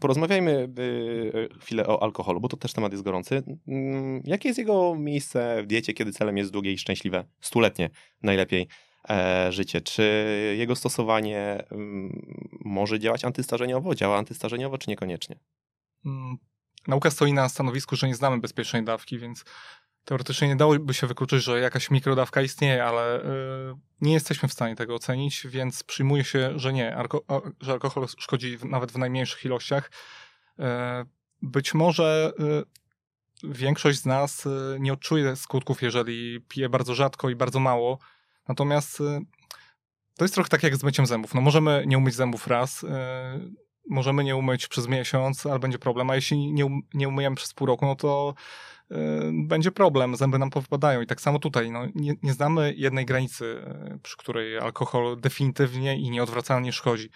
porozmawiajmy chwilę o alkoholu, bo to też temat jest gorący. Mm, jakie jest jego miejsce w diecie, kiedy celem jest długie i szczęśliwe, stuletnie najlepiej e, życie? Czy jego stosowanie mm, może działać antystarzeniowo? Działa antystarzeniowo, czy niekoniecznie? Mm, nauka stoi na stanowisku, że nie znamy bezpiecznej dawki, więc teoretycznie nie dałoby się wykluczyć, że jakaś mikrodawka istnieje, ale yy, nie jesteśmy w stanie tego ocenić, więc przyjmuje się, że nie, alko że alkohol szkodzi nawet w najmniejszych ilościach. Yy, być może yy, większość z nas nie odczuje skutków, jeżeli pije bardzo rzadko i bardzo mało. Natomiast to jest trochę tak jak z myciem zębów. No możemy nie umyć zębów raz, możemy nie umyć przez miesiąc, ale będzie problem, a jeśli nie, um nie umyjemy przez pół roku, no to będzie problem, zęby nam powpadają i tak samo tutaj, no, nie, nie znamy jednej granicy, yy, przy której alkohol definitywnie i nieodwracalnie szkodzi.